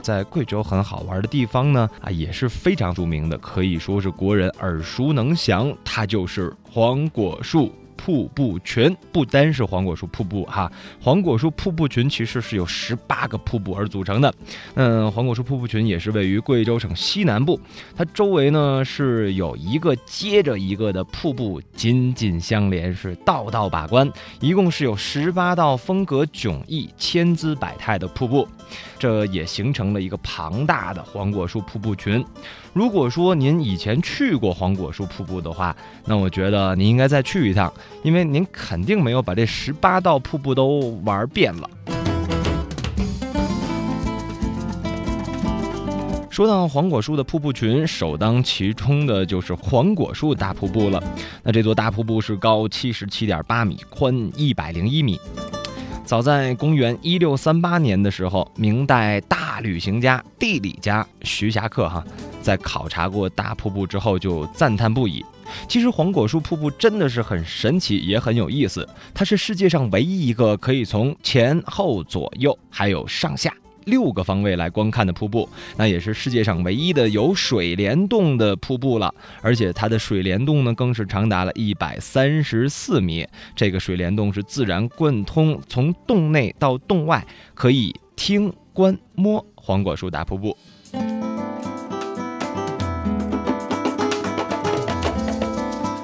在贵州很好玩的地方呢，啊，也是非常著名的，可以说是国人耳熟能详，它就是黄果树。瀑布群不单是黄果树瀑布哈，黄果树瀑布群其实是由十八个瀑布而组成的。嗯，黄果树瀑布群也是位于贵州省西南部，它周围呢是有一个接着一个的瀑布紧紧相连，是道道把关。一共是有十八道风格迥异、千姿百态的瀑布，这也形成了一个庞大的黄果树瀑布群。如果说您以前去过黄果树瀑布的话，那我觉得您应该再去一趟，因为您肯定没有把这十八道瀑布都玩遍了。说到黄果树的瀑布群，首当其冲的就是黄果树大瀑布了。那这座大瀑布是高七十七点八米，宽一百零一米。早在公元一六三八年的时候，明代大旅行家、地理家徐霞客哈。在考察过大瀑布之后，就赞叹不已。其实黄果树瀑布真的是很神奇，也很有意思。它是世界上唯一一个可以从前后左右还有上下六个方位来观看的瀑布，那也是世界上唯一的有水帘洞的瀑布了。而且它的水帘洞呢，更是长达了一百三十四米。这个水帘洞是自然贯通，从洞内到洞外可以听、观、摸黄果树大瀑布。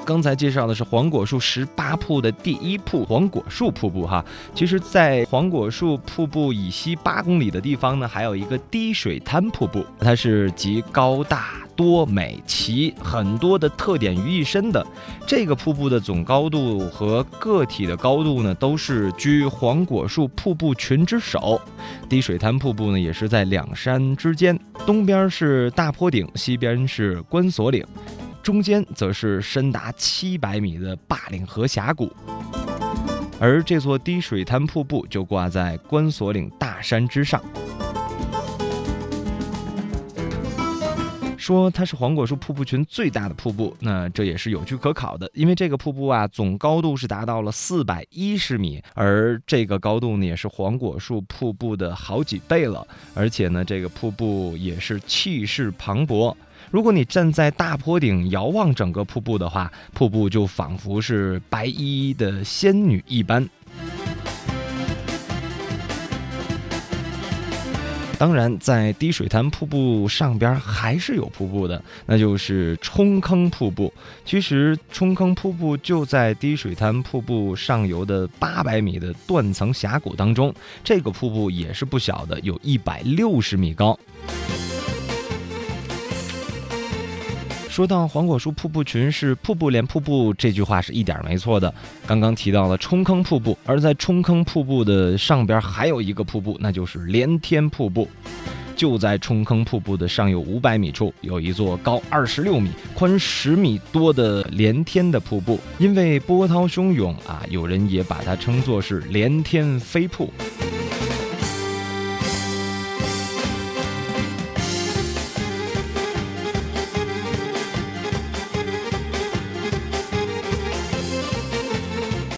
刚才介绍的是黄果树十八瀑的第一瀑黄果树瀑布哈，其实，在黄果树瀑布以西八公里的地方呢，还有一个滴水滩瀑布，它是集高大多美奇很多的特点于一身的。这个瀑布的总高度和个体的高度呢，都是居黄果树瀑布群之首。滴水滩瀑布呢，也是在两山之间，东边是大坡顶，西边是关索岭。中间则是深达七百米的坝岭河峡谷，而这座滴水滩瀑布就挂在关索岭大山之上。说它是黄果树瀑布群最大的瀑布，那这也是有据可考的，因为这个瀑布啊，总高度是达到了四百一十米，而这个高度呢，也是黄果树瀑布的好几倍了，而且呢，这个瀑布也是气势磅礴。如果你站在大坡顶遥望整个瀑布的话，瀑布就仿佛是白衣的仙女一般。当然，在滴水潭瀑布上边还是有瀑布的，那就是冲坑瀑布。其实，冲坑瀑布就在滴水潭瀑布上游的八百米的断层峡谷当中，这个瀑布也是不小的，有一百六十米高。说到黄果树瀑布群是瀑布连瀑布，这句话是一点没错的。刚刚提到了冲坑瀑布，而在冲坑瀑布的上边还有一个瀑布，那就是连天瀑布。就在冲坑瀑布的上游五百米处，有一座高二十六米、宽十米多的连天的瀑布。因为波涛汹涌啊，有人也把它称作是连天飞瀑。